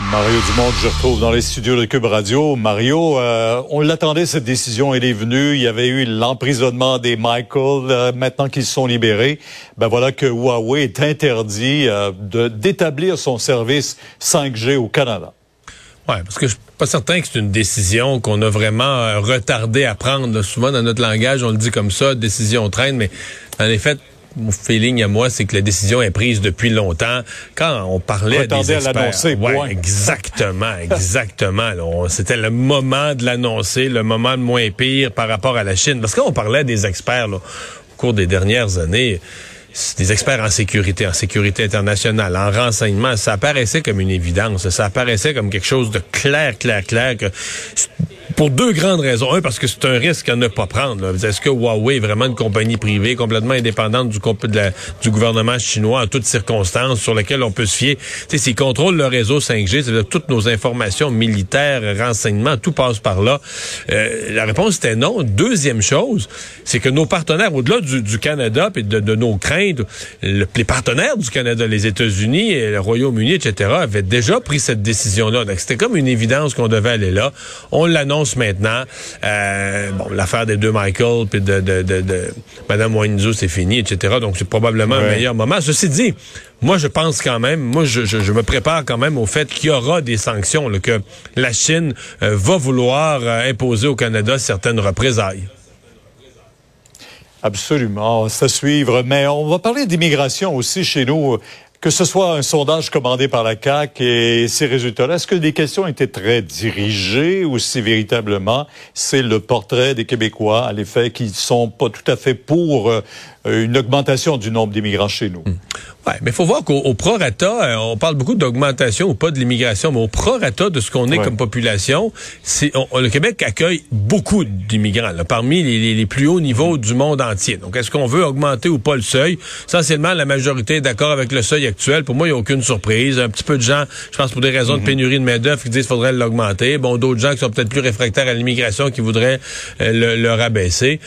Mario Dumont, je retrouve dans les studios de Cube Radio. Mario, euh, on l'attendait, cette décision, elle est venue. Il y avait eu l'emprisonnement des Michael. Euh, maintenant qu'ils sont libérés, ben voilà que Huawei est interdit euh, d'établir son service 5G au Canada. Ouais, parce que je suis pas certain que c'est une décision qu'on a vraiment retardé à prendre. Souvent, dans notre langage, on le dit comme ça, décision traîne, mais en effet, mon feeling à moi, c'est que la décision est prise depuis longtemps. Quand on parlait des experts, ouais, exactement, exactement. C'était le moment de l'annoncer, le moment de moins pire par rapport à la Chine. Parce qu'on parlait des experts là, au cours des dernières années des experts en sécurité, en sécurité internationale, en renseignement, ça apparaissait comme une évidence, ça apparaissait comme quelque chose de clair, clair, clair, que pour deux grandes raisons. Un, parce que c'est un risque à ne pas prendre. Est-ce que Huawei est vraiment une compagnie privée complètement indépendante du, du gouvernement chinois en toutes circonstances sur laquelle on peut se fier? S'ils contrôlent le réseau 5G, c'est-à-dire toutes nos informations militaires, renseignements, tout passe par là. Euh, la réponse était non. Deuxième chose, c'est que nos partenaires, au-delà du, du, Canada et de, nos craintes, les partenaires du Canada, les États-Unis et le Royaume-Uni, etc., avaient déjà pris cette décision-là. Donc c'était comme une évidence qu'on devait aller là. On l'annonce maintenant. Euh, bon, l'affaire des deux Michael puis de, de, de, de Mme Winslow, c'est fini, etc. Donc, c'est probablement un meilleur moment. Ceci dit, moi, je pense quand même, moi, je, je, me prépare quand même au fait qu'il y aura des sanctions, que la Chine euh, va vouloir euh, imposer au Canada certaines représailles. Absolument, c'est à suivre. Mais on va parler d'immigration aussi chez nous que ce soit un sondage commandé par la CAC et ces résultats-là, est-ce que les questions étaient très dirigées ou si véritablement c'est le portrait des Québécois, à l'effet, qui sont pas tout à fait pour euh, une augmentation du nombre d'immigrants chez nous? Hmm. Ouais, mais il faut voir qu'au prorata, euh, on parle beaucoup d'augmentation ou pas de l'immigration, mais au prorata de ce qu'on est comme population, c'est le Québec accueille beaucoup d'immigrants, parmi les, les, plus hauts niveaux du monde entier. Donc, est-ce qu'on veut augmenter ou pas le seuil? Essentiellement, la majorité est d'accord avec le seuil actuel. Pour moi, il n'y a aucune surprise. Un petit peu de gens, je pense pour des raisons de mhm. pénurie de main-d'œuvre, qui disent qu'il faudrait l'augmenter. Bon, d'autres gens qui sont peut-être plus réfractaires à l'immigration qui voudraient euh, le, le rabaisser.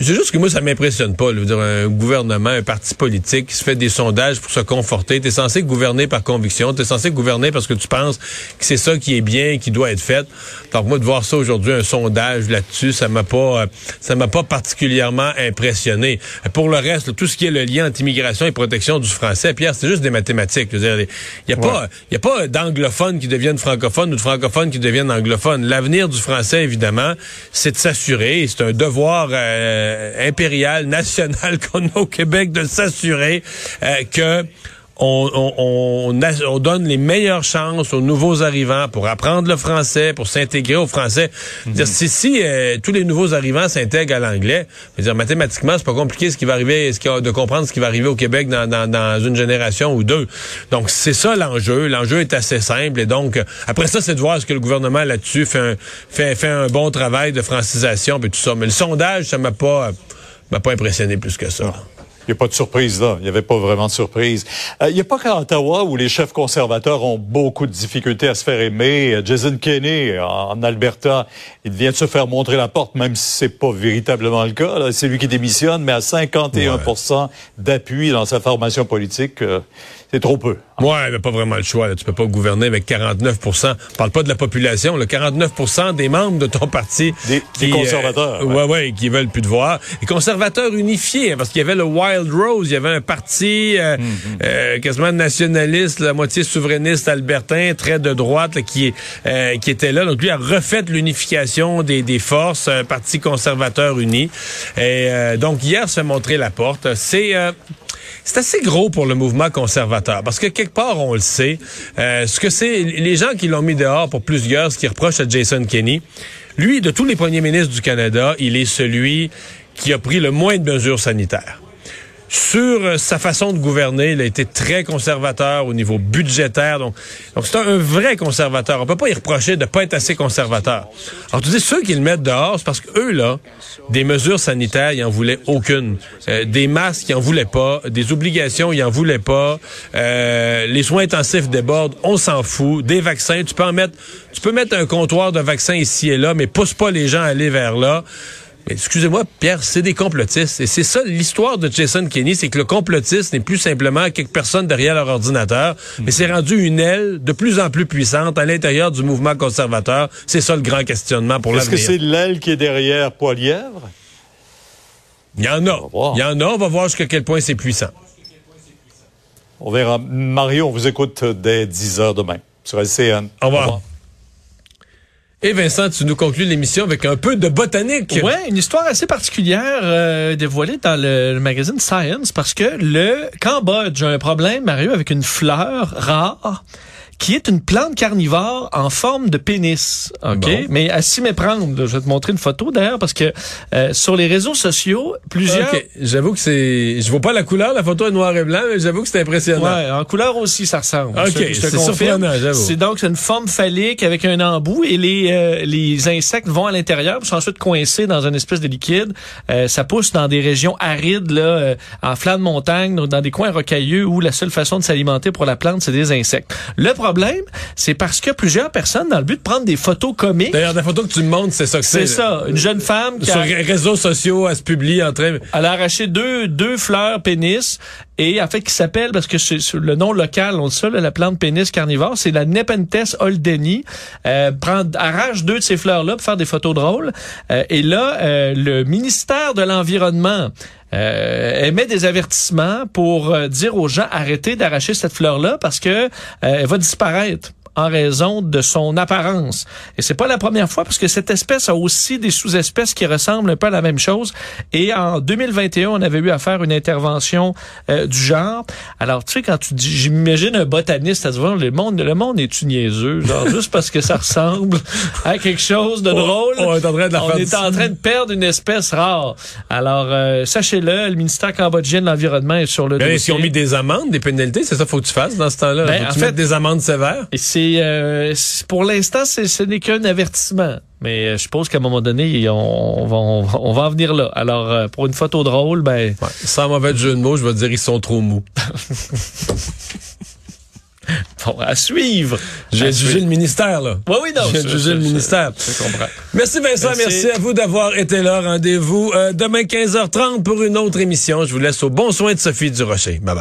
C'est juste que moi, ça m'impressionne pas. Là, dire, un gouvernement, un parti politique qui se fait des sondages pour se conforter. Tu es censé gouverner par conviction. Tu es censé gouverner parce que tu penses que c'est ça qui est bien, qui doit être fait. Donc moi, de voir ça aujourd'hui, un sondage là-dessus, ça m'a pas, euh, ça m'a pas particulièrement impressionné. Pour le reste, tout ce qui est le lien entre immigration et protection du français, Pierre, c'est juste des mathématiques. Il y a pas, il y a pas d'anglophones qui deviennent francophones ou de francophones qui deviennent anglophones. L'avenir du français, évidemment, c'est de s'assurer. C'est un devoir. Euh, impériale, nationale qu'on a au Québec de s'assurer euh, que on, on, donne les meilleures chances aux nouveaux arrivants pour apprendre le français, pour s'intégrer au français. Mhm. Si, si euh, tous les nouveaux arrivants s'intègrent à l'anglais, dire mathématiquement, c'est pas compliqué ce qui va arriver, ce de comprendre ce qui va arriver au Québec dans, dans, une génération ou deux. Donc c'est ça l'enjeu. L'enjeu est assez simple et donc après ça, c'est de voir ce que le gouvernement là-dessus fait un, fait, fait un bon travail de francisation et tout ça. Mais le sondage, ça m'a pas m'a pas impressionné plus que ça. Il n'y a pas de surprise là. Il n'y avait pas vraiment de surprise. Euh, il n'y a pas qu'à Ottawa où les chefs conservateurs ont beaucoup de difficultés à se faire aimer. Euh, Jason Kenney, en Alberta, il vient de se faire montrer la porte, même si c'est pas véritablement le cas. C'est lui qui démissionne, mais à 51% d'appui dans sa formation politique, euh, c'est trop peu. Ouais, mais pas vraiment le choix. Là. Tu peux pas gouverner avec 49 On parle pas de la population. Le 49% des membres de ton parti. Des, qui, des conservateurs. Euh, ouais, ouais, qui veulent plus de voir. Les conservateurs unifiés, hein, parce qu'il y avait le Wild Rose, il y avait un parti euh, Mhm. euh, quasiment nationaliste, la moitié souverainiste albertain, très de droite, là, qui, euh, qui était là. Donc lui a refait l'unification des, des forces, un parti conservateur uni. Et euh, donc hier se montrer la porte. C'est euh, c'est assez gros pour le mouvement conservateur parce que quelque part on le sait euh, ce que c'est les gens qui l'ont mis dehors pour plusieurs ce qui reprochent à Jason Kenney lui de tous les premiers ministres du Canada il est celui qui a pris le moins de mesures sanitaires sur euh, sa façon de gouverner, il a été très conservateur au niveau budgétaire. Donc, donc c'est un, vrai conservateur. On peut pas y reprocher de pas être assez conservateur. Alors, tu dis, ceux qui le mettent dehors, c'est parce que eux là, des mesures sanitaires, ils en voulaient aucune. Euh, des masques, ils en voulaient pas. Des obligations, ils en voulaient pas. Euh, les soins intensifs débordent, on s'en fout. Des vaccins, tu peux en mettre, tu peux mettre un comptoir de vaccins ici et là, mais pousse pas les gens à aller vers là. Excusez-moi, Pierre, c'est des complotistes. Et c'est ça l'histoire de Jason Kenney, c'est que le complotiste n'est plus simplement quelques personnes derrière leur ordinateur, mais c'est rendu une aile de plus en plus puissante à l'intérieur du mouvement conservateur. C'est ça le grand questionnement pour Est-ce l'avenir. que c'est l'aile qui est derrière Poilièvre? Il y en a. Il y en a. On va voir jusqu'à quel point c'est puissant. On verra. Mario, on vous écoute dès 10 heures demain sur LCN. Au revoir. Et Vincent, tu nous conclus l'émission avec un peu de botanique. Ouais, une histoire assez particulière euh, dévoilée dans le, le magazine Science parce que le Cambodge a un problème, Mario, avec une fleur rare qui est une plante carnivore en forme de pénis. OK? Bon. Mais à s'y méprendre. Je vais te montrer une photo d'ailleurs parce que euh, sur les réseaux sociaux, plusieurs... OK. J'avoue que c'est. Je vois pas la couleur, la photo est noir et blanc, mais j'avoue que c'est impressionnant. Ouais, en couleur aussi, ça ressemble. OK, c'est confirme. surprenant, j'avoue. C'est donc c'est une forme phallique avec un embout et les euh, les insectes vont à l'intérieur, sont ensuite coincés dans une espèce de liquide. Euh, ça pousse dans des régions arides, là, euh, en flanc de montagne, dans des coins rocailleux où la seule façon de s'alimenter pour la plante, c'est des insectes. Le problème, c'est parce que plusieurs personnes, dans le but de prendre des photos comiques, D'ailleurs, la photo que tu me montres, c'est ça que c'est. c'est ça, une jeune femme qui Sur a, les réseaux sociaux, elle se publie en train. elle a arraché deux, deux fleurs pénis et en fait qui s'appelle parce que c'est le nom local on ça là, la plante pénis carnivore c'est la Nepenthes holdeni euh, prend arrache deux de ces fleurs là pour faire des photos drôles Euh, et là euh, le ministère de l'environnement euh, émet des avertissements pour euh, dire aux gens arrêtez d'arracher cette fleur là parce que euh, elle va disparaître en raison de son apparence. Et c'est pas la première fois parce que cette espèce a aussi des sous-espèces qui ressemblent un peu à la même chose. Et en 2021, on avait eu à faire une intervention euh, du genre. Alors, tu sais, quand tu dis, j'imagine un botaniste à se voir, le monde, le monde est-tu niaiseux? Genre, juste parce que ça ressemble à quelque chose de drôle? on est en train de la on est en train de perdre une espèce rare. Alors, euh, sachez-le, le ministère cambodgien de l'Environnement est sur le Mais dossier. qu'ils ont mis des amendes, des pénalités? C'est ça qu'il faut que tu fasses dans ce temps-là? Ben, faut que en tu fait- mettes des amendes sévères? Et c'est euh, c'est- pour l'instant, ce n'est qu'un avertissement. Mais euh, je suppose qu'à un moment donné, on, on va, on, va, on va en venir là. Alors, euh, pour une photo drôle, ben, Ouais. Sans mauvais jeu de mots, je vais dire ils sont trop mous. bon, à suivre. J'ai jugé le ministère, là. Oui, oui, non. J'ai jugé le je- ministère. Je comprends. Merci Vincent, merci. Merci. à vous d'avoir été là. Rendez-vous euh, demain 15h30 pour une autre émission. Je vous laisse au bon soin de Sophie Durocher. Bye bye.